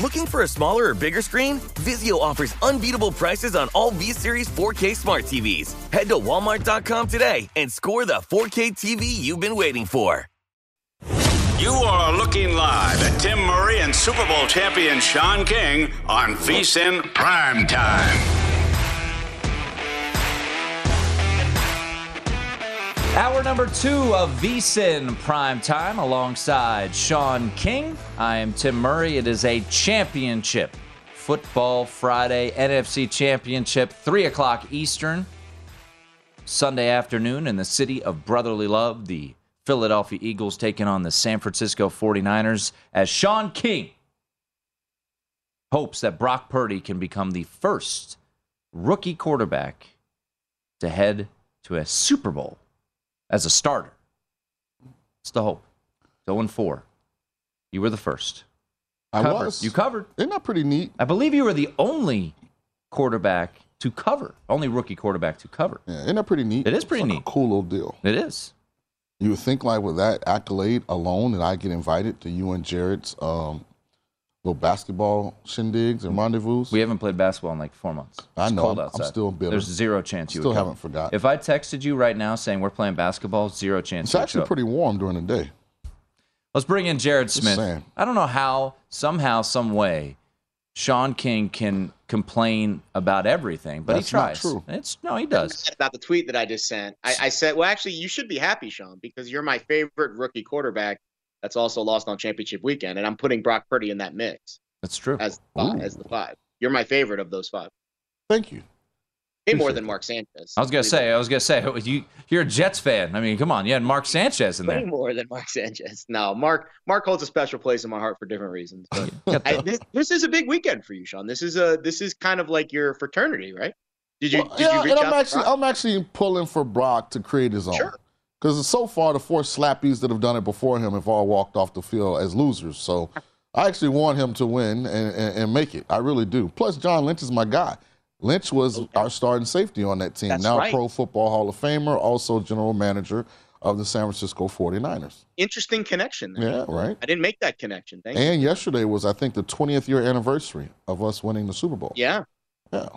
Looking for a smaller or bigger screen? Vizio offers unbeatable prices on all V-Series 4K smart TVs. Head to walmart.com today and score the 4K TV you've been waiting for. You are looking live at Tim Murray and Super Bowl champion Sean King on VSIN Prime Hour number two of VSIN Prime Time alongside Sean King. I am Tim Murray. It is a championship football Friday NFC Championship, 3 o'clock Eastern, Sunday afternoon in the city of brotherly love. The Philadelphia Eagles taking on the San Francisco 49ers as Sean King hopes that Brock Purdy can become the first rookie quarterback to head to a Super Bowl as a starter. It's the hope. 0 and 4. You were the first. I Covered. was. You covered. Isn't that pretty neat? I believe you were the only quarterback to cover, only rookie quarterback to cover. Yeah, isn't that pretty neat? It is pretty It's like neat. A cool little deal. It is. You would think like with that accolade alone that I get invited to you and Jared's um, little basketball shindigs and mm. rendezvous. We haven't played basketball in like four months. I know. cold I'm- outside. I'm still bitter. There's zero chance you Still would haven't forgotten. If I texted you right now saying we're playing basketball, zero chance. It's you actually show pretty warm during the day. Let's bring in Jared Smith. I don't know how, somehow, some way, Sean King can complain about everything, but That's he not tries. true. It's no, he does. about the tweet that I just sent. I, I said, well, actually, you should be happy, Sean, because you're my favorite rookie quarterback that's also lost on championship weekend, and I'm putting Brock Purdy in that mix That's true. as five, as the five. You're my favorite of those five. Thank you. Way more than. Mark Sanchez. I was gonna say, I was gonna say, you you're a Jets fan. I mean, come on, you had Mark Sanchez in there. way there. more than Mark Sanchez. No, Mark Mark holds a special place in my heart for different reasons. But I, this, this is a big weekend for you, Sean. This is a this is kind of like your fraternity, right? Did you Well, did yeah, you reach and I'm to actually Brock? I'm actually pulling for Brock to create his own. Sure. Because so far the four slappies that have done it before him have all walked off the field as losers. So I actually want him to win and, and, and make it. I really do. Plus John Lynch is my guy. Lynch was oh, our starting safety on that team. That's now right. Pro Football Hall of Famer, also general manager of the San Francisco 49ers. Interesting connection. There. Yeah, right. I didn't make that connection. Thank you. And yesterday was, I think, the 20th year anniversary of us winning the Super Bowl. Yeah. Yeah.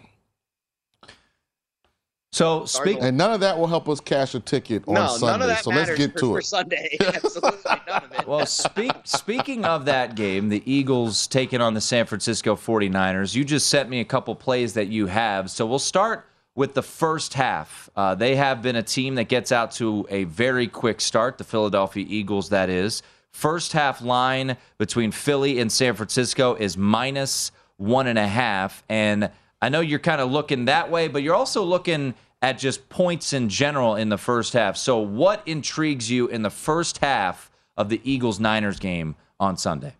So speak. And none of that will help us cash a ticket on no, Sunday. none of that so let's matters get for, to for it. Sunday. Absolutely none of it. Well, speak, speaking of that game, the Eagles taking on the San Francisco 49ers, you just sent me a couple plays that you have. So we'll start with the first half. Uh, they have been a team that gets out to a very quick start, the Philadelphia Eagles, that is. First half line between Philly and San Francisco is minus one and a half. And I know you're kind of looking that way, but you're also looking at just points in general in the first half. So, what intrigues you in the first half of the Eagles Niners game on Sunday?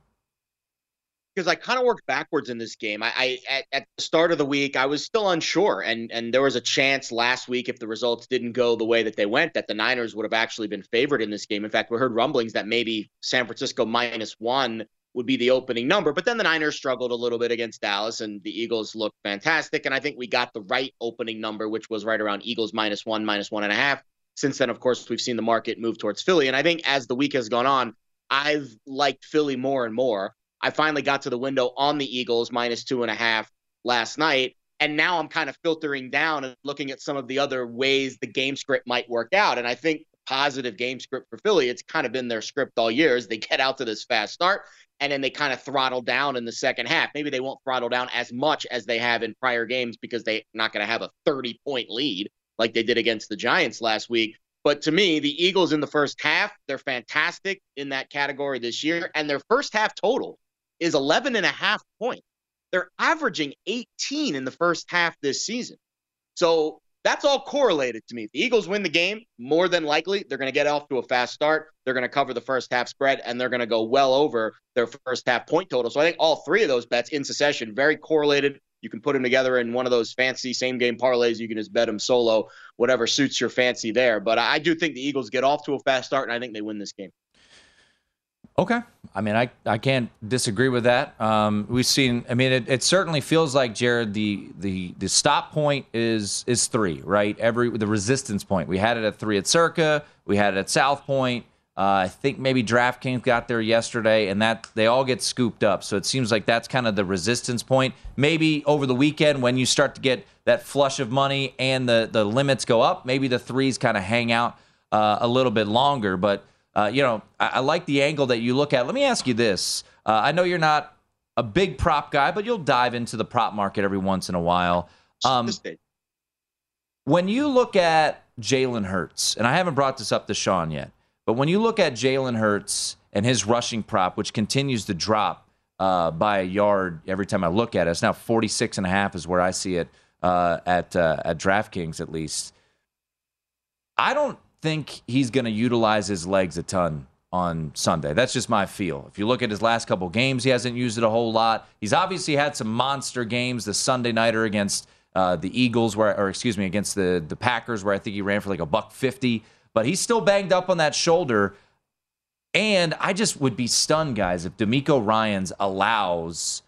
because I kind of worked backwards in this game. I, I at, at, the start of the week I was still unsure, and and there was a chance last week if the results didn't go the way that they went, that the Niners would have actually been favored in this game. In fact, we heard rumblings that maybe San Francisco minus one would be the opening number, but then the Niners struggled a little bit against Dallas, and the Eagles looked fantastic. And I think we got the right opening number, which was right around Eagles minus one, minus one and a half. Since then, of course, we've seen the market move towards Philly, and I think as the week has gone on, I've liked Philly more and more. I finally got to the window on the Eagles minus two and a half last night. And now I'm kind of filtering down and looking at some of the other ways the game script might work out. And I think positive game script for Philly, it's kind of been their script all year is they get out to this fast start and then they kind of throttle down in the second half. Maybe they won't throttle down as much as they have in prior games because they're not going to have a 30 point lead like they did against the Giants last week. But to me, the Eagles in the first half, they're fantastic in that category this year. And their first half total is 11 and a half points. They're averaging 18 in the first half this season. So that's all correlated to me. The Eagles win the game, more than likely, they're going to get off to a fast start. They're going to cover the first half spread, and they're going to go well over their first half point total. So I think all three of those bets in succession, very correlated. You can put them together in one of those fancy same game parlays. You can just bet them solo, whatever suits your fancy there. But I do think the Eagles get off to a fast start, and I think they win this game. Okay. I mean, I, I can't disagree with that. Um, we've seen. I mean, it, it certainly feels like Jared. The the the stop point is is three, right? Every the resistance point. We had it at three at Circa. We had it at South Point. Uh, I think maybe DraftKings got there yesterday, and that they all get scooped up. So it seems like that's kind of the resistance point. Maybe over the weekend when you start to get that flush of money and the the limits go up, maybe the threes kind of hang out uh, a little bit longer. But uh, you know, I, I, like the angle that you look at. Let me ask you this. Uh, I know you're not a big prop guy, but you'll dive into the prop market every once in a while. Um, when you look at Jalen Hurts, and I haven't brought this up to Sean yet, but when you look at Jalen Hurts and his rushing prop, which continues to drop uh, by a yard every time I look at it, it's now 46 and a half is where I see it uh, at uh, at DraftKings at least. I don't think he's going to utilize his legs a ton on Sunday. That's just my feel. If you look at his last couple games, he hasn't used it a whole lot. He's obviously had some monster games. The Sunday nighter against uh, the Eagles, where or excuse me, against the the Packers, where I think he ran for like a buck fifty. But he's still banged up on that shoulder. And I just would be stunned, guys, if DeMeco Ryans allows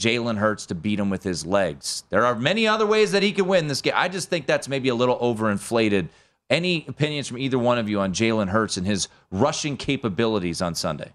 Jalen Hurts to beat him with his legs. There are many other ways that he could win this game. I just think that's maybe a little overinflated any opinions from either one of you on Jalen Hurts and his rushing capabilities on Sunday?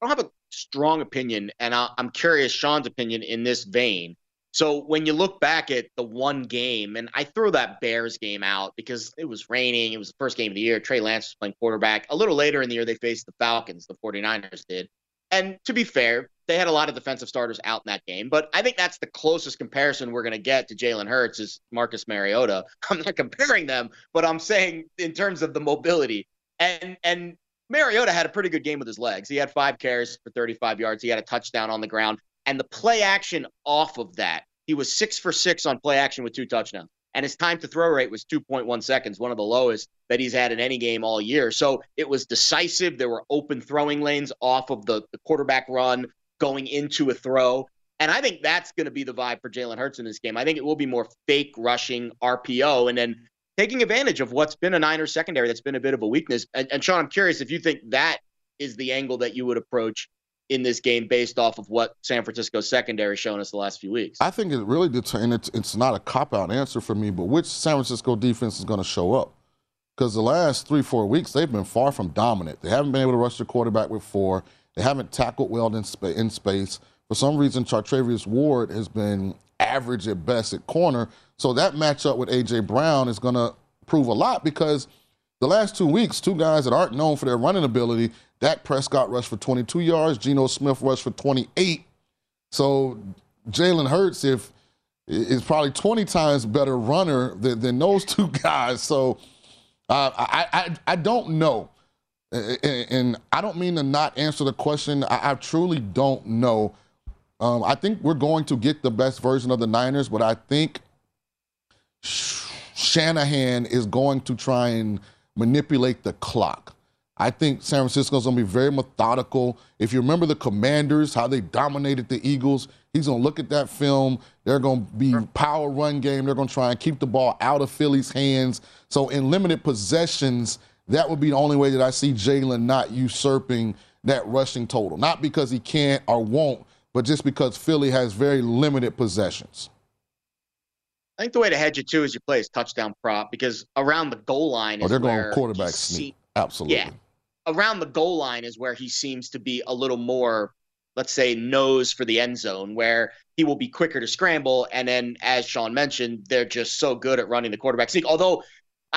I don't have a strong opinion, and I'm curious Sean's opinion in this vein. So when you look back at the one game, and I throw that Bears game out because it was raining, it was the first game of the year. Trey Lance was playing quarterback. A little later in the year, they faced the Falcons, the 49ers did. And to be fair, they had a lot of defensive starters out in that game, but I think that's the closest comparison we're going to get to Jalen Hurts is Marcus Mariota. I'm not comparing them, but I'm saying in terms of the mobility. And and Mariota had a pretty good game with his legs. He had five carries for 35 yards. He had a touchdown on the ground, and the play action off of that, he was six for six on play action with two touchdowns and his time to throw rate was 2.1 seconds, one of the lowest that he's had in any game all year. So it was decisive. There were open throwing lanes off of the, the quarterback run going into a throw. And I think that's going to be the vibe for Jalen Hurts in this game. I think it will be more fake rushing RPO and then taking advantage of what's been a Niners secondary that's been a bit of a weakness. And, and Sean, I'm curious if you think that is the angle that you would approach in this game based off of what San Francisco secondary shown us the last few weeks? I think it really determines. It's, it's not a cop out answer for me, but which San Francisco defense is going to show up? Because the last three, four weeks, they've been far from dominant. They haven't been able to rush the quarterback with four. They haven't tackled well in, in space. For some reason, Charvarius Ward has been average at best at corner. So that matchup with A.J. Brown is going to prove a lot because the last two weeks, two guys that aren't known for their running ability Dak Prescott rushed for 22 yards. Geno Smith rushed for 28. So Jalen Hurts, if is probably 20 times better runner than, than those two guys. So uh, I, I I don't know, and I don't mean to not answer the question. I, I truly don't know. Um, I think we're going to get the best version of the Niners, but I think Shanahan is going to try and manipulate the clock. I think San Francisco's going to be very methodical. If you remember the Commanders, how they dominated the Eagles, he's going to look at that film. They're going to be power run game. They're going to try and keep the ball out of Philly's hands. So in limited possessions, that would be the only way that I see Jalen not usurping that rushing total. Not because he can't or won't, but just because Philly has very limited possessions. I think the way to hedge it too is you play his touchdown prop because around the goal line Oh, they're going quarterback sneak. se- Absolutely. Yeah, around the goal line is where he seems to be a little more, let's say, nose for the end zone, where he will be quicker to scramble. And then, as Sean mentioned, they're just so good at running the quarterback sneak. Although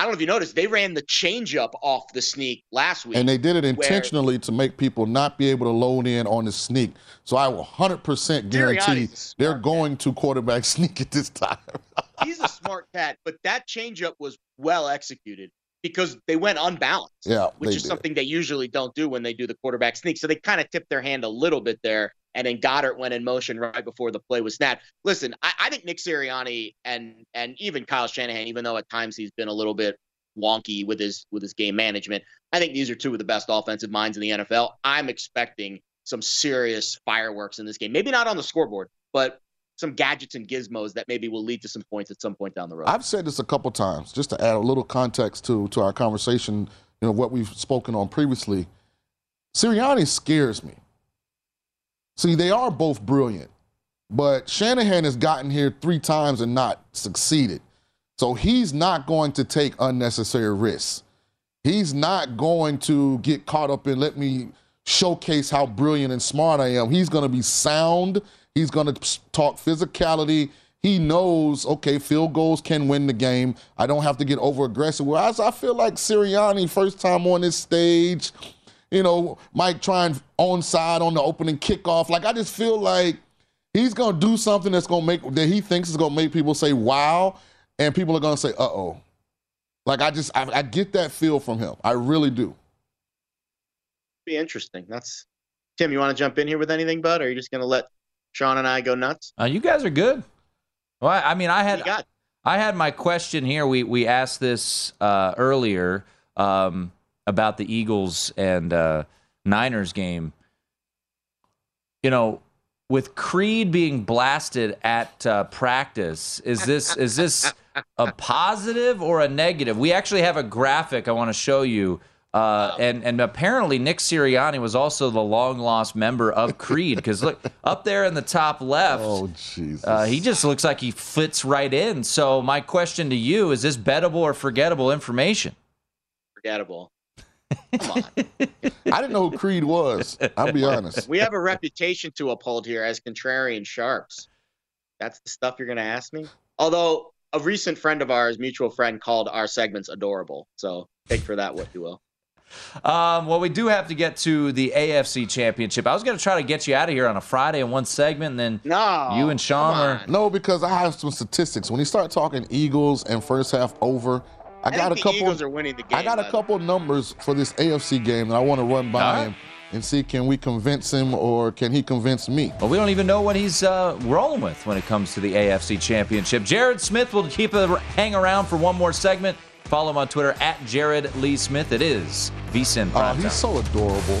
I don't know if you noticed, they ran the changeup off the sneak last week. And they did it intentionally to make people not be able to load in on the sneak. So I will 100% guarantee they're going to quarterback sneak at this time. He's a smart cat, but that changeup was well executed because they went unbalanced. Yeah, which is did. something they usually don't do when they do the quarterback sneak. So they kind of tipped their hand a little bit there. And then Goedert went in motion right before the play was snapped. Listen, I, I think Nick Sirianni and and even Kyle Shanahan, even though at times he's been a little bit wonky with his with his game management, I think these are two of the best offensive minds in the NFL. I'm expecting some serious fireworks in this game. Maybe not on the scoreboard, but some gadgets and gizmos that maybe will lead to some points at some point down the road. I've said this a couple times, just to add a little context to, to our conversation, you know, what we've spoken on previously. Sirianni scares me. See, they are both brilliant, but Shanahan has gotten here three times and not succeeded. So he's not going to take unnecessary risks. He's not going to get caught up in let me showcase how brilliant and smart I am. He's going to be sound. He's going to talk physicality. He knows, okay, field goals can win the game. I don't have to get over aggressive. Whereas I feel like Sirianni, first time on this stage, you know, might try and onside on the opening kickoff. Like I just feel like he's gonna do something that's gonna make that he thinks is gonna make people say wow, and people are gonna say, uh oh. Like I just I, I get that feel from him. I really do. be interesting. That's Tim. You want to jump in here with anything, bud? Or are you just going to let Sean and I go nuts? Uh, you guys are good. Well, I I mean, I had got I had my question here. We we asked this uh, earlier um, about the Eagles and uh, Niners game. You know, with Creed being blasted at uh, practice, is this is this a positive or a negative? We actually have a graphic I want to show you. Uh, and and apparently Nick Sirianni was also the long lost member of Creed because look up there in the top left. Oh Jesus. Uh, he just looks like he fits right in. So my question to you is: This bettable or forgettable information? forgettable. Come on. I didn't know who Creed was. I'll be honest. we have a reputation to uphold here as contrarian sharps. That's the stuff you're going to ask me. Although a recent friend of ours, mutual friend, called our segments adorable. So take for that what you will. Um, well, we do have to get to the AFC Championship. I was going to try to get you out of here on a Friday in one segment, and then No, you and Sean come were. on. No, because I have some statistics. When you start talking Eagles and first half over, I, I got a couple. the Eagles are winning the game. I got a bud. couple numbers for this AFC game that I want to run by All right. him and see can we convince him or can he convince me. Well, we don't even know what he's uh, rolling with when it comes to the AFC Championship. Jared Smith will keep a hang around for one more segment. Follow him on Twitter at Jared Lee Smith. It is VSIN Oh, Prime he's so adorable.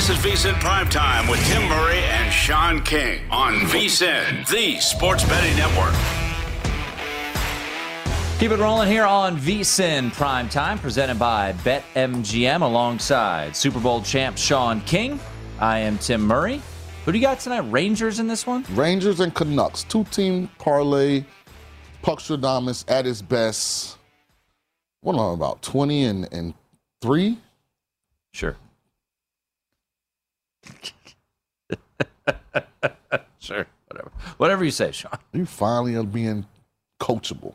This is VSIN Primetime with Tim Murray and Sean King on VSIN, the Sports Betting Network. Keep it rolling here on VSIN Prime Time, presented by BetMGM alongside Super Bowl champ Sean King. I am Tim Murray. Who do you got tonight? Rangers in this one? Rangers and Canucks, two team parlay. Puckstradamus at his best. What am I about? 20 and, and three? Sure. sure. Whatever. Whatever you say, Sean. You finally are being coachable.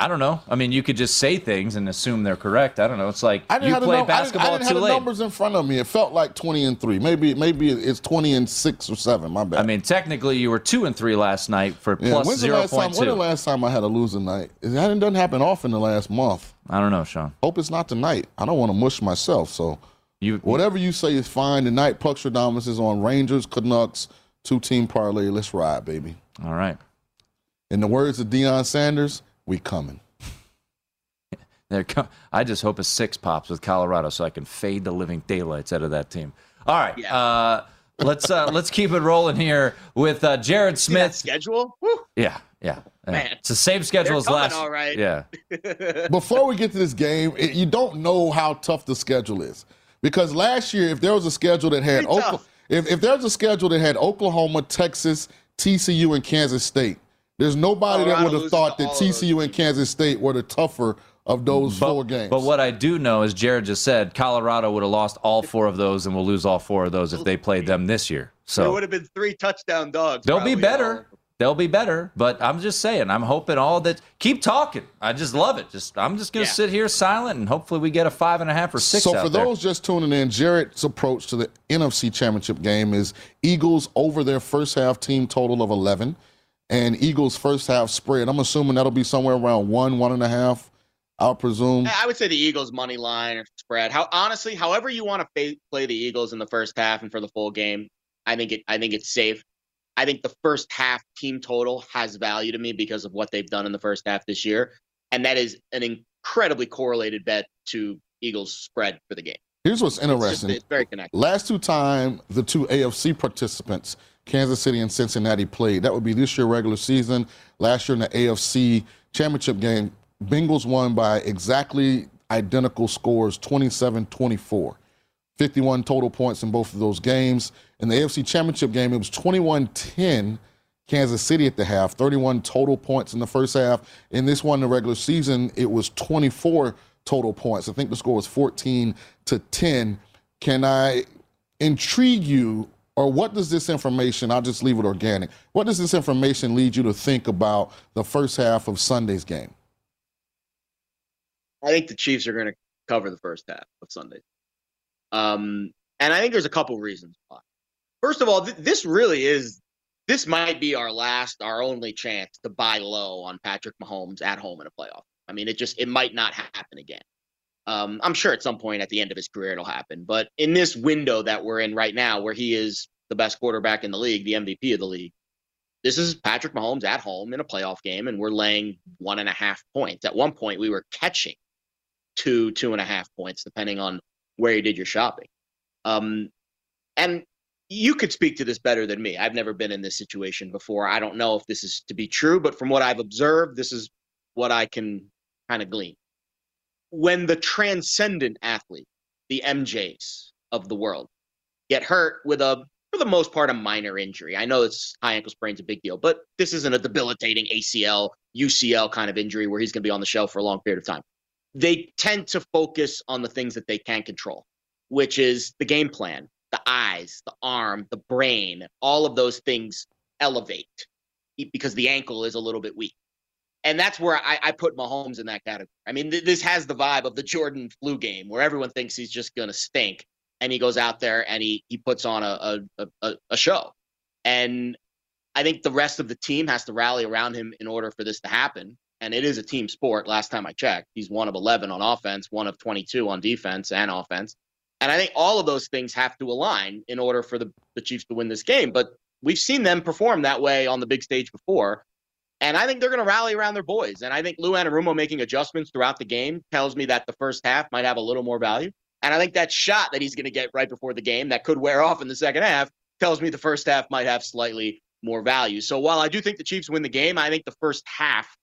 I don't know. I mean, you could just say things and assume they're correct. I don't know. It's like I didn't you play basketball I didn't, I too didn't have late. the numbers in front of me. It felt like 20 and 3. Maybe maybe it's 20 and 6 or 7. My bad. I mean, technically, you were two and three last night for yeah, plus when's the zero last time, point when the last time I had a losing night? It hadn't- doesn't happen often the last month. I don't know, Sean. Hope it's not tonight. I don't want to mush myself. So you whatever you say is fine. Tonight, Puckstradamus is on Rangers, Canucks, two team parlay. Let's ride, baby. All right. In the words of Deion Sanders, we coming. There, co- I just hope a six pops with Colorado so I can fade the living daylights out of that team. All right, uh, let's uh, let's keep it rolling here with uh, Jared See that Smith. schedule? Whew. Yeah, yeah, yeah. Man. It's the same schedule They're as coming last. all right. Yeah, Before we get to this game, it, you don't know how tough the schedule is because last year, if there was a schedule that had Pretty Okla- tough. if if there was a schedule that had Oklahoma, Texas, TCU, and Kansas State, there's nobody that would have thought that all of those TCU and Kansas State were the tougher of those four games. But what I do know is Jared just said Colorado would have lost all four of those and will lose all four of those if they played them this year. there So would have been three touchdown dogs. they'll be probably, better. They'll be better. But I'm just saying, I'm hoping all that. Keep talking. I just love it. Just I'm just gonna Yeah. sit here silent and hopefully we get a five and a half or six. So out for there. those just tuning in, Jared's approach to the NFC Championship game is Eagles over their first half team total of 11, and Eagles first half spread. I'm assuming that'll be somewhere around one, one and a half. I'll presume. I would say the Eagles money line or spread. How honestly, however you want to play the Eagles in the first half and for the full game, I think it. I think it's safe. I think the first half team total has value to me because of what they've done in the first half this year, and that is an incredibly correlated bet to Eagles spread for the game. Here's what's It's, just, interesting. it's very connected. Last two time the two AFC participants, Kansas City and Cincinnati, played. That would be this year regular season. Last year in the AFC championship game, Bengals won by exactly identical scores, 27-24. 51 total points in both of those games. In the AFC championship game, it was 21-10 Kansas City at the half, 31 total points in the first half. In this one, the regular season, it was 24 total points. I think the score was 14 to 10. Can I intrigue you, or what does this information, I'll just leave it organic, what does this information lead you to think about the first half of Sunday's game? I think the Chiefs are going to cover the first half of Sunday. Um, and I think there's a couple reasons why. First of all, th- this really is this might be our last, our only chance to buy low on Patrick Mahomes at home in a playoff. I mean, it just it might not happen again. Um, I'm sure at some point at the end of his career it'll happen, but in this window that we're in right now, where he is the best quarterback in the league, the MVP of the league, this is Patrick Mahomes at home in a playoff game, and we're laying one and a half points. At one point, we were catching two, two and a half points, depending on where you did your shopping. Um, and you could speak to this better than me. I've never been in this situation before. I don't know if this is to be true, but from what I've observed, this is what I can kind of glean. When the transcendent athlete, the MJs of the world, get hurt with a, for the most part, a minor injury. I know it's high ankle sprain's a big deal, but this isn't a debilitating ACL, UCL kind of injury where he's going to be on the shelf for a long period of time. They tend to focus on the things that they can control, which is the game plan, the eyes, the arm, the brain, all of those things elevate because the ankle is a little bit weak. And that's where I, I put Mahomes in that category. I mean, th- this has the vibe of the Jordan flu game where everyone thinks he's just going to stink. And he goes out there and he, he puts on a, a, a, a show. And I think the rest of the team has to rally around him in order for this to happen. And it is a team sport. Last time I checked, he's one of 11 on offense, one of 22 on defense and offense. And I think all of those things have to align in order for the, the Chiefs to win this game. But we've seen them perform that way on the big stage before. And I think they're going to rally around their boys. And I think Lou Anarumo making adjustments throughout the game tells me that the first half might have a little more value. And I think that shot that he's going to get right before the game that could wear off in the second half tells me the first half might have slightly more value. So while I do think the Chiefs win the game, I think the first half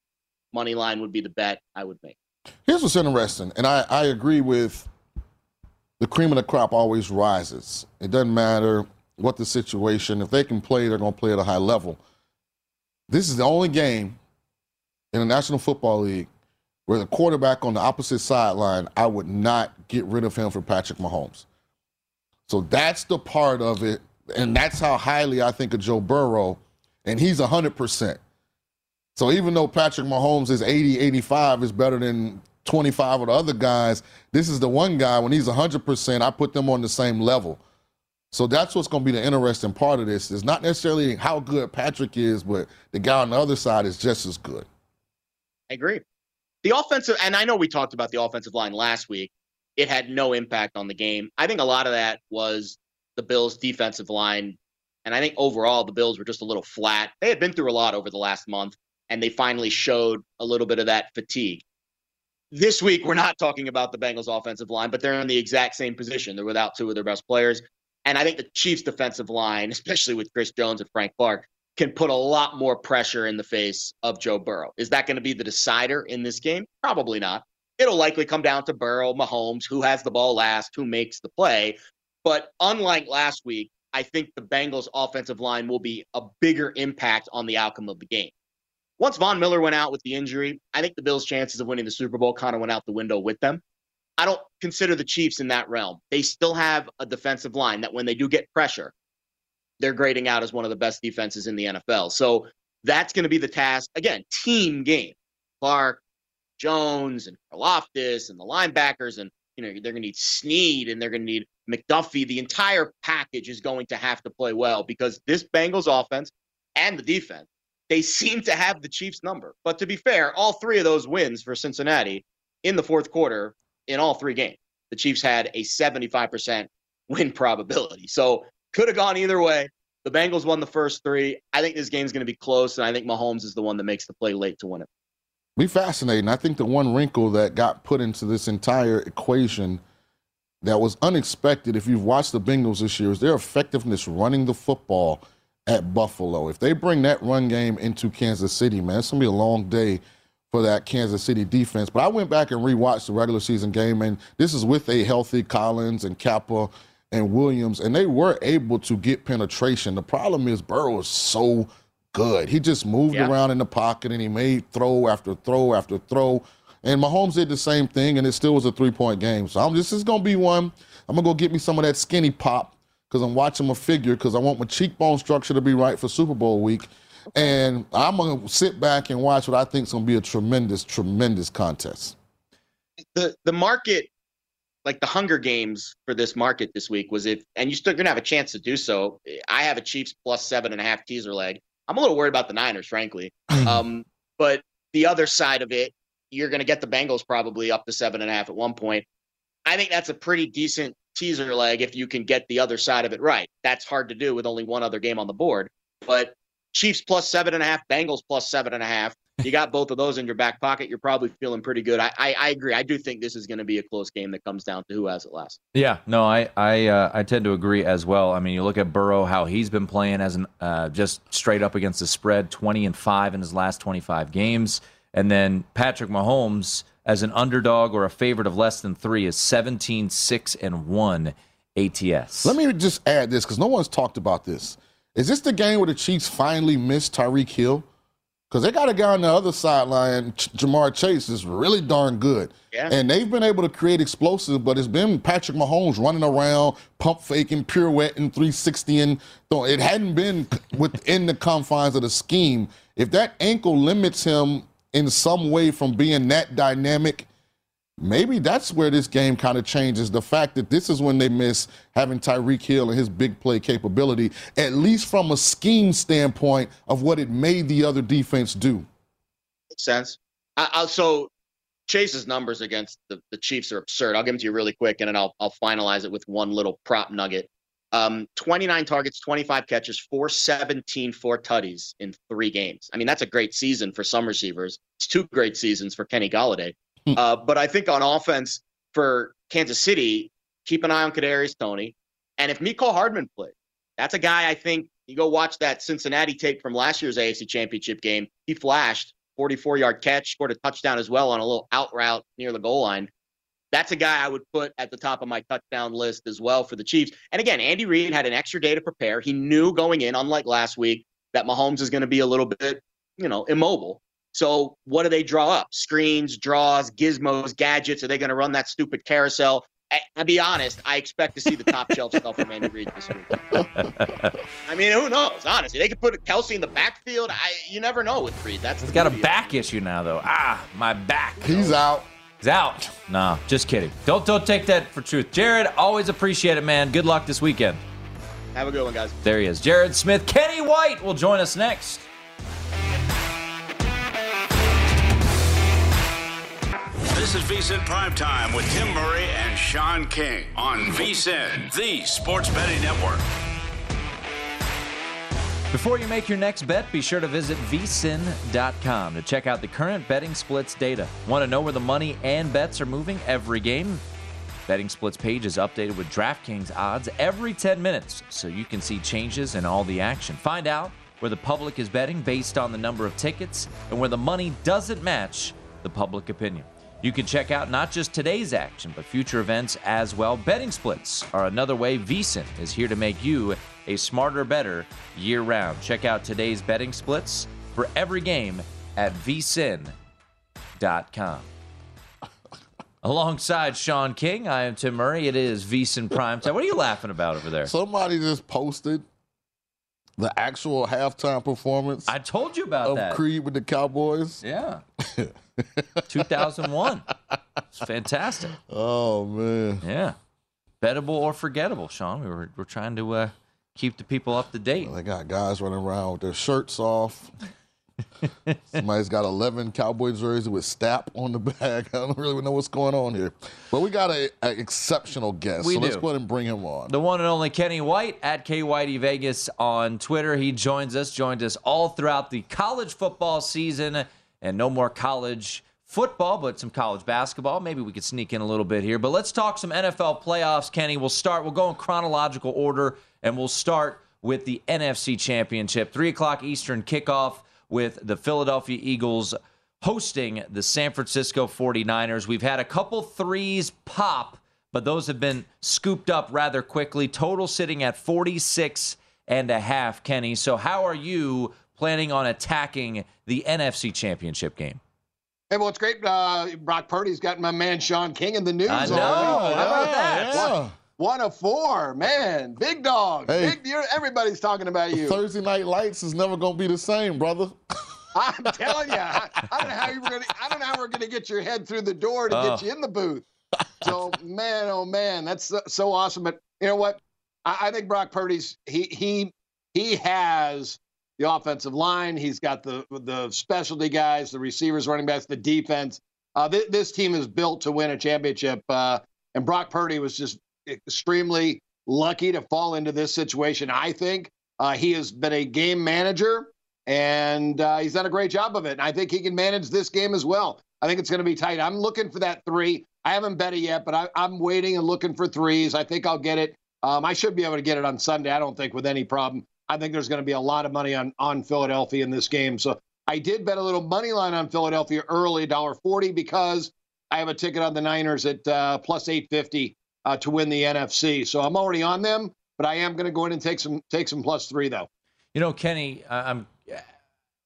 money line would be the bet I would make. Here's what's interesting, and I, I agree with the cream of the crop always rises. It doesn't matter what the situation. If they can play, they're going to play at a high level. This is the only game in the National Football League where the quarterback on the opposite sideline, I would not get rid of him for Patrick Mahomes. So that's the part of it. And that's how highly I think of Joe Burrow. And he's 100%. So even though Patrick Mahomes is 80, 85 is better than 25 of the other guys, this is the one guy when he's 100%, I put them on the same level. So that's what's going to be the interesting part of this. Is not necessarily how good Patrick is, but the guy on the other side is just as good. I agree. The offensive, and I know we talked about the offensive line last week. It had no impact on the game. I think a lot of that was the Bills' defensive line. And I think overall, the Bills were just a little flat. They had been through a lot over the last month, and they finally showed a little bit of that fatigue. This week, we're not talking about the Bengals' offensive line, but they're in the exact same position. They're without two of their best players. And I think the Chiefs' defensive line, especially with Chris Jones and Frank Clark, can put a lot more pressure in the face of Joe Burrow. Is that going to be the decider in this game? Probably not. It'll likely come down to Burrow, Mahomes, who has the ball last, who makes the play. But unlike last week, I think the Bengals' offensive line will be a bigger impact on the outcome of the game. Once Von Miller went out with the injury, I think the Bills' chances of winning the Super Bowl kind of went out the window with them. I don't consider the Chiefs in that realm. They still have a defensive line that when they do get pressure, they're grading out as one of the best defenses in the NFL. So that's going to be the task. Again, team game. Clark, Jones, and Loftus, and the linebackers, and you know they're going to need Sneed, and they're going to need McDuffie. The entire package is going to have to play well because this Bengals offense and the defense they seem to have the Chiefs number. But to be fair, all three of those wins for Cincinnati in the fourth quarter in all three games, the Chiefs had a 75% win probability. So could have gone either way. The Bengals won the first three. I think this game's going to be close, and I think Mahomes is the one that makes the play late to win it. Be fascinating. I think the one wrinkle that got put into this entire equation that was unexpected, if you've watched the Bengals this year, is their effectiveness running the football at Buffalo. If they bring that run game into Kansas City, man, it's gonna be a long day for that Kansas City defense. But I went back and rewatched the regular season game, and this is with a healthy Collins and Cappa and Williams, and they were able to get penetration. The problem is Burrow is so good. He just moved yeah. around in the pocket and he made throw after throw after throw. And Mahomes did the same thing, and it still was a three point game. So I'm, this is going to be one. I'm going to go get me some of that skinny pop because I'm watching my figure because I want my cheekbone structure to be right for Super Bowl week. And I'm going to sit back and watch what I think is going to be a tremendous, tremendous contest. The the market, like the Hunger Games for this market this week, was if, and you're still going to have a chance to do so. I have a Chiefs plus seven and a half teaser leg. I'm a little worried about the Niners, frankly. um, but the other side of it, you're going to get the Bengals probably up to seven and a half at one point. I think that's a pretty decent teaser leg if you can get the other side of it right. That's hard to do with only one other game on the board. But Chiefs plus seven and a half, Bengals plus seven and a half. You got both of those in your back pocket. You're probably feeling pretty good. I, I, I agree. I do think this is going to be a close game that comes down to who has it last. Yeah, no, I I uh, I tend to agree as well. I mean, you look at Burrow, how he's been playing as an uh, just straight up against the spread, twenty and five in his last twenty five games, and then Patrick Mahomes as an underdog or a favorite of less than three is 17, 6, and one ATS. Let me just add this because no one's talked about this. Is this the game where the Chiefs finally missed Tyreek Hill? Because they got a guy on the other sideline, Ch- Ja'Marr Chase, is really darn good. Yeah. And they've been able to create explosive, but it's been Patrick Mahomes running around, pump faking, pirouetting, 360, and throwing. it hadn't been within the confines of the scheme. If that ankle limits him in some way from being that dynamic, maybe that's where this game kind of changes. The fact that this is when they miss having Tyreek Hill and his big play capability, at least from a scheme standpoint of what it made the other defense do. Makes sense. I, I'll, so Chase's numbers against the, the Chiefs are absurd. I'll give them to you really quick, and then I'll I'll finalize it with one little prop nugget. Um, 29 targets, 25 catches, 417, four tutties in three games. I mean, that's a great season for some receivers. It's two great seasons for Kenny Golladay. Uh, but I think on offense for Kansas City, keep an eye on Kadarius Toney. And if Mecole Hardman plays, that's a guy I think you go watch that Cincinnati tape from last year's AFC Championship game. He flashed 44 yard catch, scored a touchdown as well on a little out route near the goal line. That's a guy I would put at the top of my touchdown list as well for the Chiefs. And again, Andy Reid had an extra day to prepare. He knew going in, unlike last week, that Mahomes is going to be a little bit, you know, immobile. So what do they draw up? Screens, draws, gizmos, gadgets. Are they going to run that stupid carousel? I, I'll be honest. I expect to see the top shelf stuff from Andy Reid this week. I mean, who knows? Honestly, they could put Kelce in the backfield. I, you never know with Reid. That's He's the got a beauty of it. back issue now, though. Ah, my back. He's out. He's out. Nah, just kidding. Don't don't take that for truth. Jared, always appreciate it, man. Good luck this weekend. Have a good one, guys. There he is. Jared Smith. Kenny White will join us next. This is VSIN Primetime with Tim Murray and Sean King on VSIN, the sports betting network. Before you make your next bet, be sure to visit vsin.com to check out the current betting splits data. Want to know where the money and bets are moving every game? Betting splits page is updated with DraftKings odds every 10 minutes so you can see changes in all the action. Find out where the public is betting based on the number of tickets and where the money doesn't match the public opinion. You can check out not just today's action, but future events as well. Betting splits are another way VSIN is here to make you a smarter, better year round. Check out today's betting splits for every game at vsin.com. Alongside Sean King, I am Tim Murray. It is VSIN Primetime. What are you laughing about over there? Somebody just posted the actual halftime performance I told you about of that. Creed with the Cowboys. Yeah. 2001. It's fantastic. Oh man. Yeah. Bettable or forgettable, Sean. We were, we're trying to uh, keep the people up to date. They got guys running around with their shirts off. Somebody's got 11 Cowboy jerseys with Stapp on the back. I don't really know what's going on here. But we got an exceptional guest. We so let's go ahead and bring him on. The one and only Kenny White at K Whitey Vegas on Twitter. He joins us, joined us all throughout the college football season, and no more college football, but some college basketball. Maybe we could sneak in a little bit here. But let's talk some NFL playoffs, Kenny. We'll start, we'll go in chronological order, and we'll start with the NFC Championship. Three o'clock Eastern kickoff with the Philadelphia Eagles hosting the San Francisco 49ers. We've had a couple threes pop, but those have been scooped up rather quickly. Total sitting at 46 and a half, Kenny. So, how are you planning on attacking the NFC Championship game? Hey, well, it's great. Uh, Brock Purdy's got my man Sean King in the news. I know. Already. How about that? Yeah. One of four, man, big dog. Hey, big, everybody's talking about you. Thursday Night Lights is never going to be the same, brother. I'm telling you, I, I, don't know how you're gonna. I don't know how we're gonna get your head through the door to uh. get you in the booth. So, man, oh man, that's so awesome. But you know what? I, I think Brock Purdy's he he he has the offensive line. He's got the the specialty guys, the receivers, running backs, the defense. Uh, th- this team is built to win a championship, uh, and Brock Purdy was just extremely lucky to fall into this situation. I think uh, he has been a game manager and uh, he's done a great job of it. And I think he can manage this game as well. I think it's going to be tight. I'm looking for that three. I haven't bet it yet, but I, am waiting and looking for threes. I think I'll get it. Um, I should be able to get it on Sunday. I don't think with any problem. I think there's going to be a lot of money on on Philadelphia in this game. So I did bet a little money line on Philadelphia early, $1.40, because I have a ticket on the Niners at uh, plus 850 uh, to win the NFC. So I'm already on them, but I am going to go in and take some take some plus three though. You know, Kenny, I'm.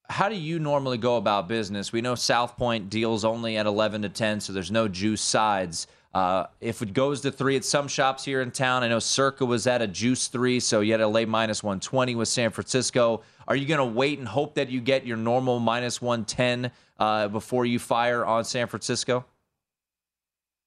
How do you normally go about business? We know South Point deals only at 11 to 10, so there's no juice sides. Uh, if it goes to three at some shops here in town, I know Circa was at a juice three, so you had to lay minus 120 with San Francisco. Are you going to wait and hope that you get your normal minus 110 uh, before you fire on San Francisco?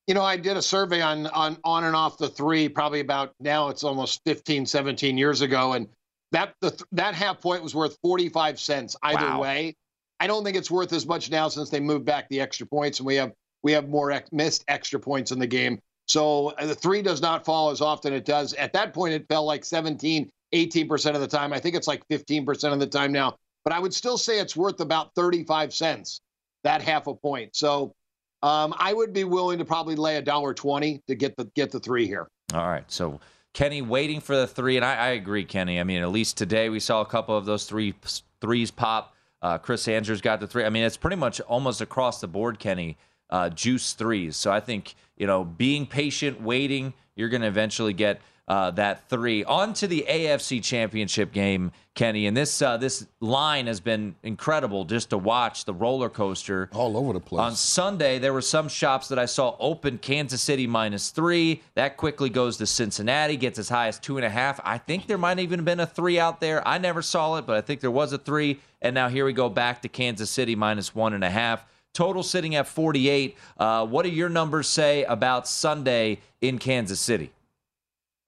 You know, I did a survey on on on and off the three, probably about now it's almost 15, 17 years ago, and that the, that half point was worth 45 cents either wow. way. I don't think it's worth as much now since they moved back the extra points and we have we have more ex- missed extra points in the game. So uh, the three does not fall as often it does. At that point, it fell like 17, 18% of the time. I think it's like 15% of the time now. But I would still say it's worth about 35 cents, that half a point. So um, I would be willing to probably lay a dollar twenty to get the get the three here. All right. So Kenny waiting for the three, and I, I, agree, Kenny. I mean, at least today we saw a couple of those three threes pop. Uh, Chris Andrews got the three. I mean, it's pretty much almost across the board, Kenny. Uh, juice threes. So I think you know, being patient, waiting, you're going to eventually get uh, that three. On to the AFC Championship game, Kenny, and this uh, this line has been incredible just to watch the roller coaster all over the place. On Sunday, there were some shops that I saw open Kansas City minus three. That quickly goes to Cincinnati, gets as high as two and a half. I think there might even have been a three out there. I never saw it, but I think there was a three. And now here we go back to Kansas City minus one and a half. Total sitting at 48. Uh, what do your numbers say about Sunday in Kansas City?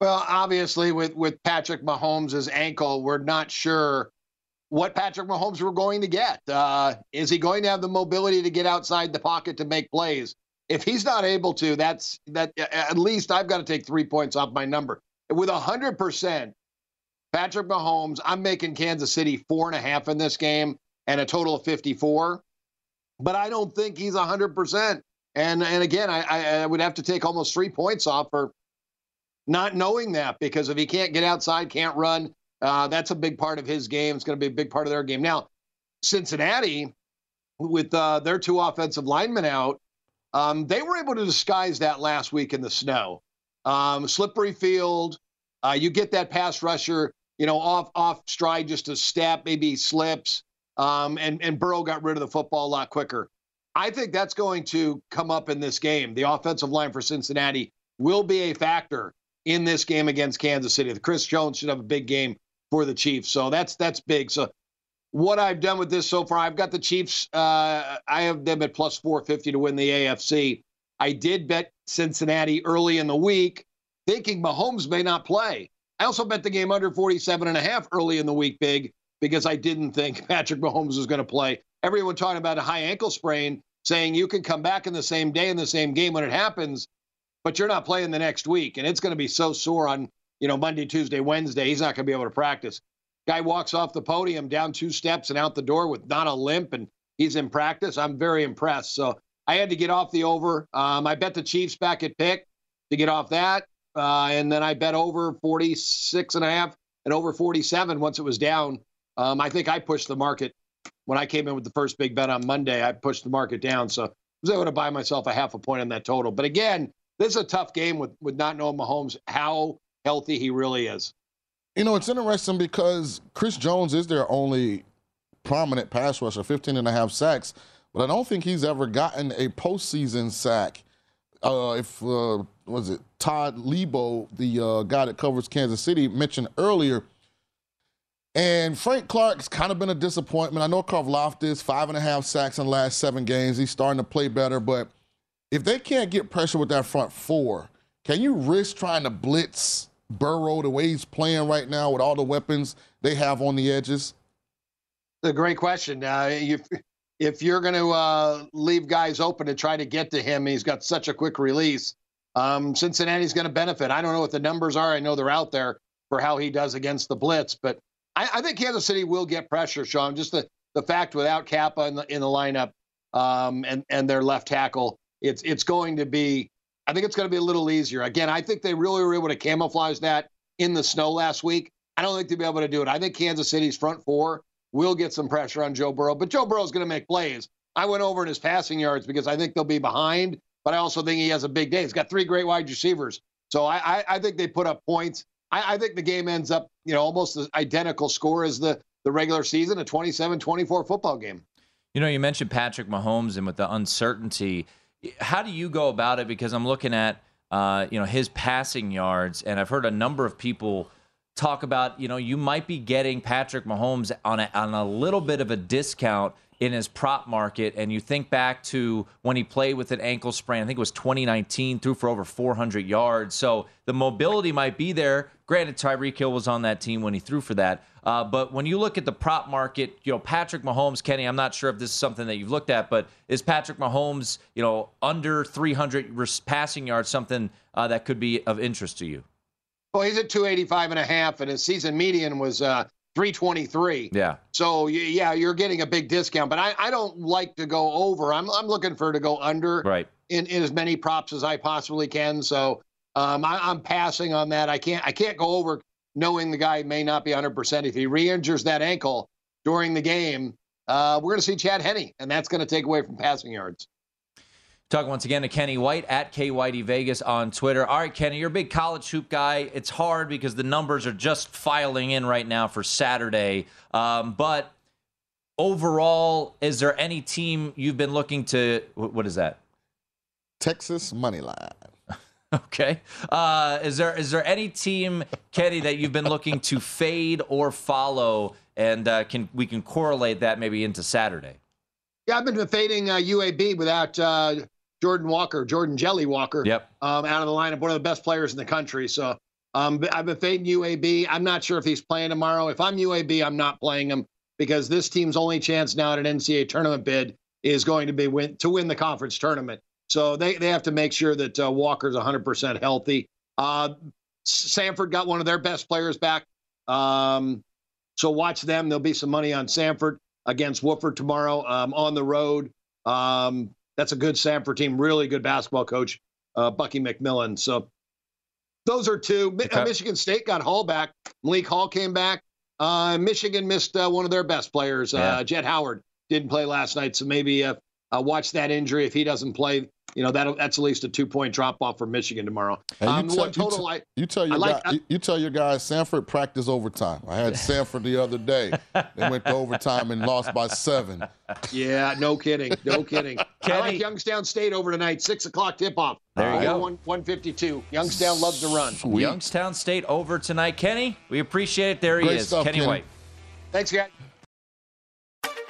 Well, obviously, with with Patrick Mahomes' ankle, we're not sure what Patrick Mahomes we're going to get. Uh, is he going to have the mobility to get outside the pocket to make plays? If he's not able to, that's that. At least I've got to take three points off my number. With hundred percent, Patrick Mahomes, I'm making Kansas City four and a half in this game and a total of 54. But I don't think he's hundred percent. And and again, I, I would have to take almost three points off for not knowing that because if he can't get outside, can't run, uh, that's a big part of his game. It's going to be a big part of their game. Now, Cincinnati, with uh, their two offensive linemen out, um, they were able to disguise that last week in the snow. Um, slippery field. Uh, you get that pass rusher, you know, off off stride just a step, maybe slips. Um, and and Burrow got rid of the football a lot quicker. I think that's going to come up in this game. The offensive line for Cincinnati will be a factor in this game against Kansas City. The Chris Jones should have a big game for the Chiefs. So that's that's big. So what I've done with this so far, I've got the Chiefs. Uh, I have them at plus 450 to win the AFC. I did bet Cincinnati early in the week, thinking Mahomes may not play. I also bet the game under 47 and a half early in the week, big, because I didn't think Patrick Mahomes was going to play. Everyone talking about a high ankle sprain, saying you can come back in the same day in the same game when it happens but you're not playing the next week, and it's going to be so sore on you know Monday, Tuesday, Wednesday. He's not going to be able to practice. Guy walks off the podium down two steps and out the door with not a limp, and he's in practice. I'm very impressed. So I had to get off the over. Um, I bet the Chiefs back at pick to get off that, uh, and then I bet over 46 and a half and over 47 once it was down. Um, I think I pushed the market when I came in with the first big bet on Monday. I pushed the market down, so I was able to buy myself a half a point on that total. But again, this is a tough game with with not knowing Mahomes how healthy he really is. You know, it's interesting because Chris Jones is their only prominent pass rusher, 15 and a half sacks, but I don't think he's ever gotten a postseason sack. Uh, if uh, was it Todd Leabo, the uh, guy that covers Kansas City, mentioned earlier. And Frank Clark's kind of been a disappointment. I know Karlaftis, five and a half sacks in the last seven games. He's starting to play better, but if they can't get pressure with that front four, can you risk trying to blitz Burrow the way he's playing right now with all the weapons they have on the edges? A great question. Uh, you if you're going to uh, leave guys open to try to get to him, he's got such a quick release. Um, Cincinnati's going to benefit. I don't know what the numbers are. I know they're out there for how he does against the blitz, but I, I think Kansas City will get pressure, Sean. Just the, the fact without Cappa in the, in the lineup um, and and their left tackle, it's it's going to be. I think it's going to be a little easier. Again, I think they really were able to camouflage that in the snow last week. I don't think they'll be able to do it. I think Kansas City's front four will get some pressure on Joe Burrow, but Joe Burrow's going to make plays. I went over in his passing yards because I think they'll be behind, but I also think he has a big day. He's got three great wide receivers. So I, I, I think they put up points. I, I, think the game ends up, you know, almost the identical score as the, the regular season, a 27 24 football game. You know, you mentioned Patrick Mahomes and with the uncertainty, how do you go about it? Because I'm looking at, uh, you know, his passing yards, and I've heard a number of people talk about, you know, you might be getting Patrick Mahomes on a, on a little bit of a discount in his prop market. And you think back to when he played with an ankle sprain, I think it was 2019, threw for over 400 yards. So the mobility might be there. Granted, Tyreek Hill was on that team when he threw for that. Uh, but when you look at the prop market, you know, Patrick Mahomes, Kenny, I'm not sure if this is something that you've looked at, but is Patrick Mahomes, you know, under 300 passing yards something uh, that could be of interest to you? Well, he's at 285 and a half, and his season median was uh, 323. Yeah. So yeah, you're getting a big discount, but I, I don't like to go over. I'm I'm looking for to go under. Right. In, in as many props as I possibly can. So um, I, I'm passing on that. I can't I can't go over knowing the guy may not be 100. percent If he re-injures that ankle during the game, uh, we're going to see Chad Henne, and that's going to take away from passing yards. Talking once again to Kenny White at KYD Vegas on Twitter. All right, Kenny, you're a big college hoop guy. It's hard because the numbers are just filing in right now for Saturday. Um, but overall, is there any team you've been looking to? What is that? Texas money line. Okay. Uh, is there is there any team, Kenny, that you've been looking to fade or follow, and uh, can we can correlate that maybe into Saturday? Yeah, I've been fading uh, UAB without uh, Jordan Walker, Jordan Jelly Walker, yep. um, out of the lineup, one of the best players in the country. So um, I've been fading UAB. I'm not sure if he's playing tomorrow. If I'm UAB, I'm not playing him because this team's only chance now at an NCAA tournament bid is going to be win, to win the conference tournament. So they, they have to make sure that uh, Walker's 100% healthy. Uh, Samford got one of their best players back. Um, so watch them. There'll be some money on Samford against Wofford tomorrow um, on the road. Um, that's a good Samford team, really good basketball coach, uh, Bucky McMillan. So those are two. Okay. Michigan State got Hall back. Malik Hall came back. Uh, Michigan missed uh, one of their best players, uh, yeah. Jett Howard, didn't play last night. So maybe uh, watch that injury. If he doesn't play, you know that that's at least a two point drop off for Michigan tomorrow. Um, you, tell, total, you, t- you, tell your like, guy, you, tell your guys Samford practice overtime. I had Samford the other day. They went to overtime and lost by seven. Yeah, no kidding, no kidding. Kenny. I like Youngstown State over tonight, six o'clock tip off. There you go. One one fifty two. Youngstown loves to run. Sweet. Youngstown State over tonight, Kenny. We appreciate it. There he is, stuff, Kenny, Kenny White. Thanks, guys.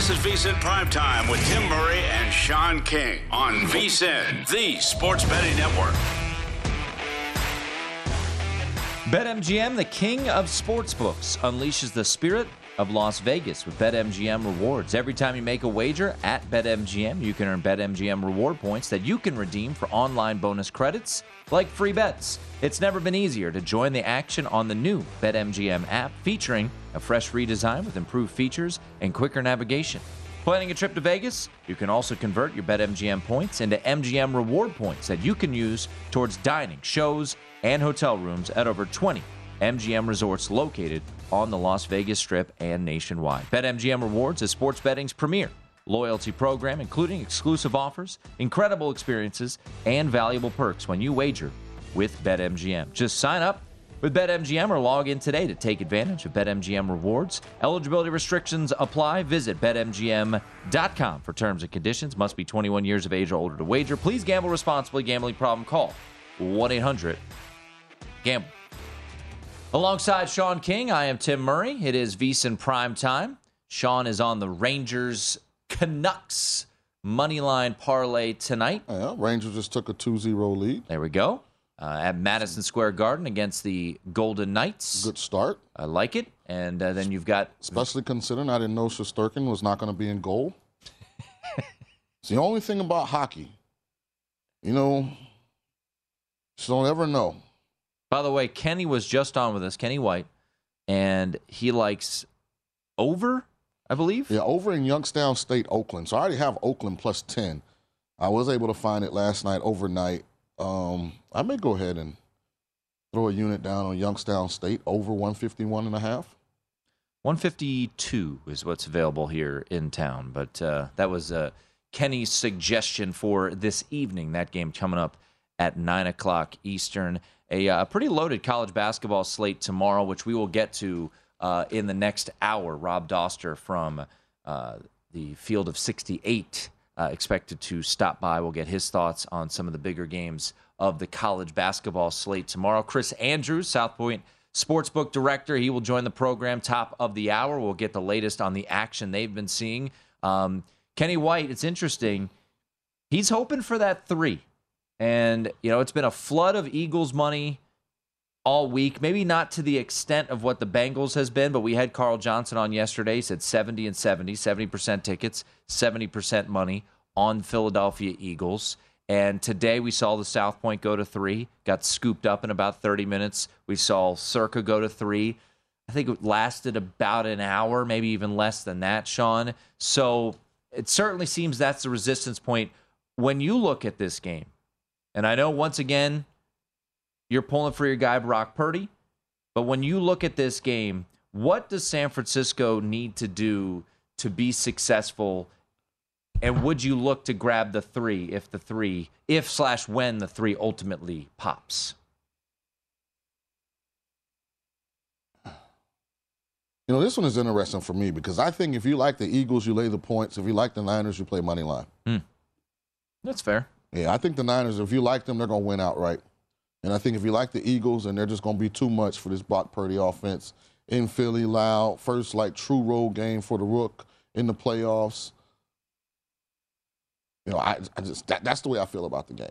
This is VSIN Primetime with Tim Murray and Sean King on VSIN, the sports betting network. BetMGM, the king of sportsbooks, unleashes the spirit of Las Vegas with BetMGM rewards. Every time you make a wager at BetMGM, you can earn BetMGM reward points that you can redeem for online bonus credits like free bets. It's never been easier to join the action on the new BetMGM app featuring a fresh redesign with improved features and quicker navigation. Planning a trip to Vegas? You can also convert your BetMGM points into MGM reward points that you can use towards dining, shows, and hotel rooms at over 20 MGM resorts located on the Las Vegas Strip and nationwide. BetMGM Rewards is sports betting's premier loyalty program, including exclusive offers, incredible experiences, and valuable perks when you wager with BetMGM. Just sign up with BetMGM or log in today to take advantage of BetMGM rewards. Eligibility restrictions apply. Visit BetMGM.com for terms and conditions. Must be 21 years of age or older to wager. Please gamble responsibly. Gambling problem call 1 800 Gamble. Alongside Sean King, I am Tim Murray. It is VSIN Prime Time. Sean is on the Rangers Canucks money line parlay tonight. Yeah, Rangers just took a 2 0 lead. There we go. Uh, at Madison Square Garden against the Golden Knights. Good start. I like it. And uh, then you've got. Especially considering I didn't know Shesterkin was not going to be in goal. it's the only thing about hockey. You know, you don't ever know. By the way, Kenny was just on with us, Kenny White, and he likes over, I believe. Yeah, over in Youngstown State, Oakland. So I already have Oakland plus 10. I was able to find it last night overnight. Um, I may go ahead and throw a unit down on Youngstown State over 151 and a half. 152 is what's available here in town, but uh, that was uh, Kenny's suggestion for this evening. That game coming up at 9 o'clock Eastern. A uh, pretty loaded college basketball slate tomorrow, which we will get to uh, in the next hour. Rob Doster from uh, the Field of 68 uh, expected to stop by. We'll get his thoughts on some of the bigger games of the college basketball slate tomorrow. Chris Andrews, South Point Sportsbook Director, he will join the program top of the hour. We'll get the latest on the action they've been seeing. Um, Kenny White, it's interesting. He's hoping for that three. And, you know, it's been a flood of Eagles money all week. Maybe not to the extent of what the Bengals has been, but we had Carl Johnson on yesterday. He said 70 and 70, 70% tickets, 70% money on Philadelphia Eagles. And today we saw the South Point go to three, got scooped up in about 30 minutes. We saw Circa go to three. I think it lasted about an hour, maybe even less than that, Sean. So it certainly seems that's the resistance point. When you look at this game, and I know once again, you're pulling for your guy, Brock Purdy. But when you look at this game, what does San Francisco need to do to be successful? And would you look to grab the three if the three, if slash when the three ultimately pops? You know, this one is interesting for me because I think if you like the Eagles, you lay the points. If you like the Niners, you play money line. Hmm. That's fair. Yeah, I think the Niners, if you like them, they're going to win outright. And I think if you like the Eagles, and they're just going to be too much for this Brock Purdy offense in Philly, loud, first like true road game for the Rook in the playoffs. You know, I, I just that, that's the way I feel about the game.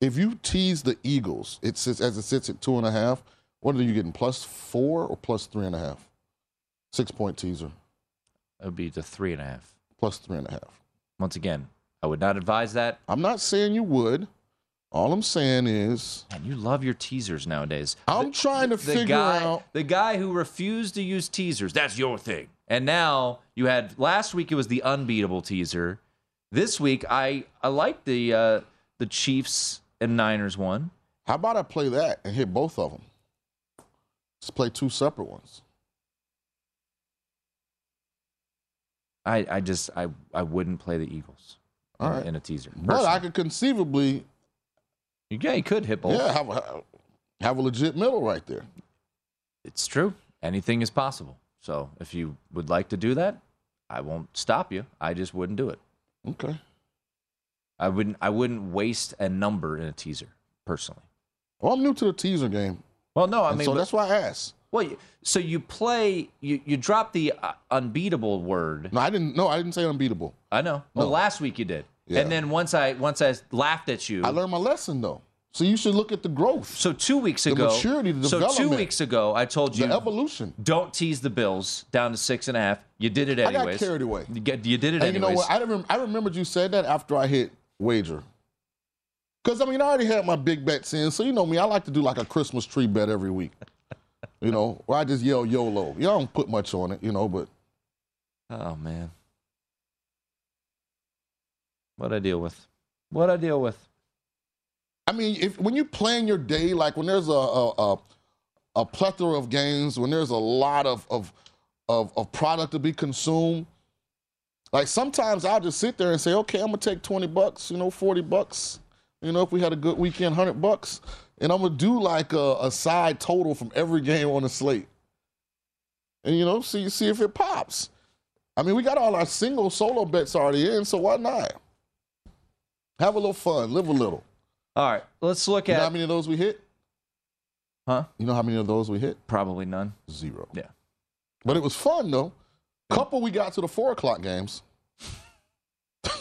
If you tease the Eagles, it sits as it sits at two and a half. What are you getting? Plus four or plus three and a half? Six point teaser. It would be the three and a half. Plus three and a half. Once again, I would not advise that. I'm not saying you would. All I'm saying is, and you love your teasers nowadays. I'm the, trying to the figure guy, out the guy who refused to use teasers. That's your thing. And now you had last week. It was the unbeatable teaser. This week, I I like the uh, the Chiefs and Niners one. How about I play that and hit both of them? Let's play two separate ones. I, I just I, I wouldn't play the Eagles All in, right. in a teaser. But I could conceivably, yeah, you could hit both. yeah, have a, have a legit middle right there. It's true. Anything is possible. So if you would like to do that, I won't stop you. I just wouldn't do it. Okay. I wouldn't I wouldn't waste a number in a teaser personally. Well, I'm new to the teaser game. Well, no, I and mean, so but- that's why I asked. Well, so you play you you drop the uh, unbeatable word. No, I didn't. No, I didn't say unbeatable. I know. Well, last week you did. Yeah. And then once I once I laughed at you, I learned my lesson though. So you should look at the growth. So two weeks ago, The maturity, the so two weeks ago, I told you The evolution. Don't tease the Bills down to six and a half. You did it I got anyways. carried away. You, get, you did it And you know what? I, rem- I remembered you said that after I hit wager. Because, I mean, I already had my big bets in. So, you know me, I like to do like a Christmas tree bet every week. you know, where I just yell YOLO. Y'all don't put much on it, you know, but oh man, what I deal with? What I deal with? I mean, if when you plan your day, like when there's a a, a, a plethora of games, when there's a lot of, of of of product to be consumed, like sometimes I'll just sit there and say, okay, I'm gonna take 20 bucks, you know, 40 bucks, you know, if we had a good weekend, 100 bucks, and I'm gonna do like a, a side total from every game on the slate, and you know, see see if it pops. I mean, we got all our single solo bets already in, so why not? Have a little fun, live a little. All right, let's look You know at how many of those we hit? Huh? You know how many of those we hit? Probably none. Zero. Yeah. But it was fun though. Couple we got to the four o'clock games.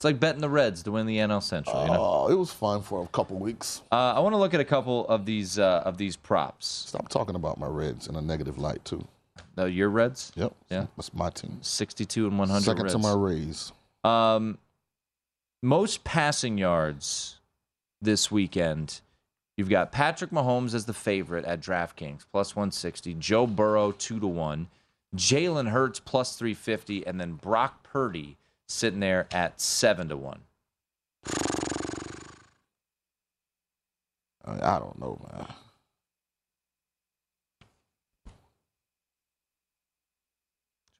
It's like betting the Reds to win the NL Central. You know? Oh, it was fun for a couple weeks. Uh, I want to look at a couple of these uh, of these props. Stop talking about my Reds in a negative light too. No, your Reds. Yep. Yeah. That's my team. Sixty-two and one hundred. Second Reds. to my Rays. Um, most passing yards this weekend. You've got Patrick Mahomes as the favorite at DraftKings, plus 160. Joe Burrow, 2 to 1. Jalen Hurts, plus 350. And then Brock Purdy sitting there at 7 to 1. I, I don't know, man.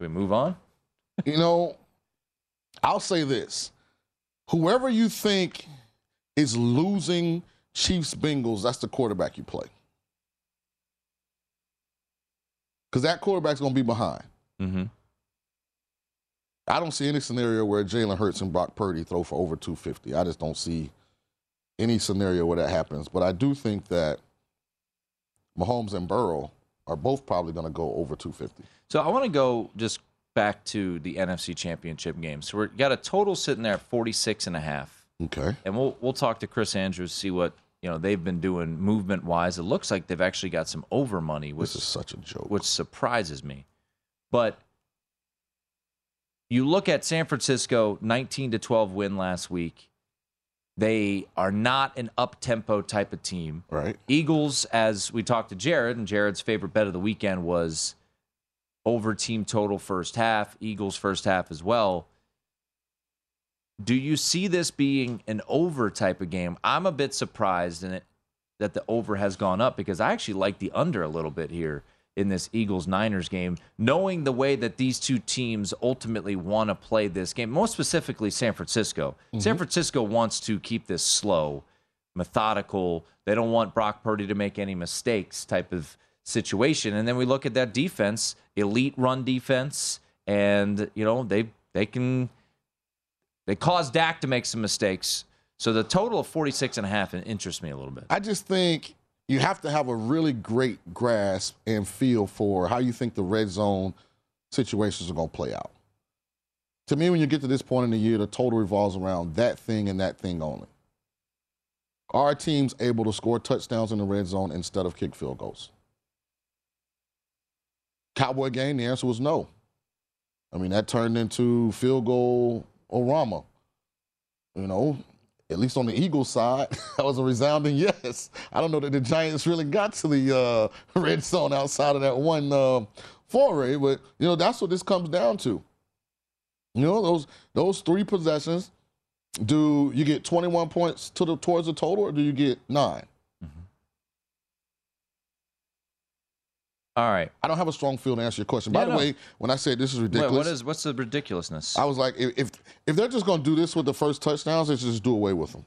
Should we move on? You know, I'll say this. Whoever you think is losing Chiefs Bengals, that's the quarterback you play. Because that quarterback's going to be behind. Mm-hmm. I don't see any scenario where Jalen Hurts and Brock Purdy throw for over 250. I just don't see any scenario where that happens. But I do think that Mahomes and Burrow are both probably going to go over 250. So I want to go just back to the NFC Championship game. So we got a total sitting there at 46 and a half. Okay. And we'll we'll talk to Chris Andrews see what you know they've been doing movement wise. It looks like they've actually got some over money, which This is such a joke. which surprises me. But you look at San Francisco, 19 to 12 win last week. They are not an up tempo type of team. Right. Eagles, as we talked to Jared, and Jared's favorite bet of the weekend was over team total first half, Eagles first half as well. Do you see this being an over type of game? I'm a bit surprised in it that the over has gone up because I actually like the under a little bit here in this Eagles Niners game, knowing the way that these two teams ultimately want to play this game, most specifically San Francisco. Mm-hmm. San Francisco wants to keep this slow, methodical. They don't want Brock Purdy to make any mistakes type of situation. And then we look at that defense, elite run defense and you know they they can they cause Dak to make some mistakes. So the total of 46 and a half interests me a little bit. I just think you have to have a really great grasp and feel for how you think the red zone situations are going to play out. To me, when you get to this point in the year, the total revolves around that thing and that thing only. Are teams able to score touchdowns in the red zone instead of kick field goals? Cowboy game, the answer was no. I mean, that turned into field goal Orama. You know, at least on the Eagles side, that was a resounding yes. I don't know that the Giants really got to the uh, red zone outside of that one uh, foray, but you know that's what this comes down to. You know those those three possessions. Do you get 21 points to the towards the total, or do you get 9 All right. I don't have a strong feel to answer your question. By Yeah, the no. way, when I said this is ridiculous, Wait, what is what's the ridiculousness? I was like, if if, if they're just going to do this with the first touchdowns, let's just do away with them.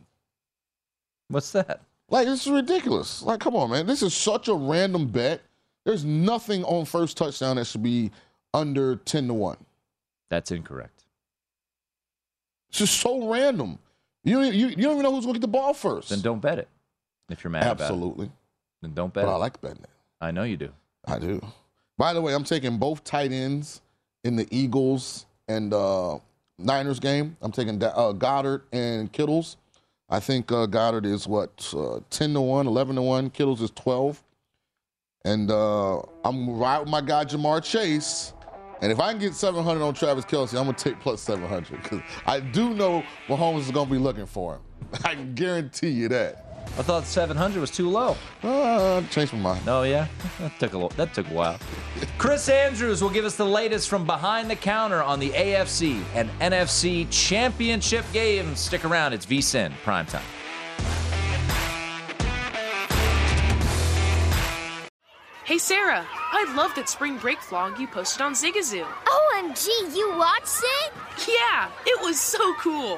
What's that? Like this is ridiculous. Like, come on, man. This is such a random bet. There's nothing on first touchdown that should be under ten to one. That's incorrect. It's just so random. You don't, you, you don't even know who's going to get the ball first. Then don't bet it. If you're mad about it, Absolutely. then don't bet But it. I like betting it. I know you do. I do. By the way, I'm taking both tight ends in the Eagles and uh, Niners game. I'm taking uh, Goedert and Kittle's. I think uh, Goedert is what uh, 10 to 1, 11 to 1. Kittle's is 12. And uh, I'm right with my guy Ja'Marr Chase. And if I can get 700 on Travis Kelce, I'm going to take plus 700 because I do know Mahomes is going to be looking for him. I can guarantee you that. I thought 700 was too low. Uh, changed my mind. No, yeah, that took a lo- that took a while. Chris Andrews will give us the latest from behind the counter on the AFC and NFC championship games. Stick around; it's VSIN primetime. Hey Sarah, I love that spring break vlog you posted on Zigazoo. OMG, you watched it? Yeah, it was so cool.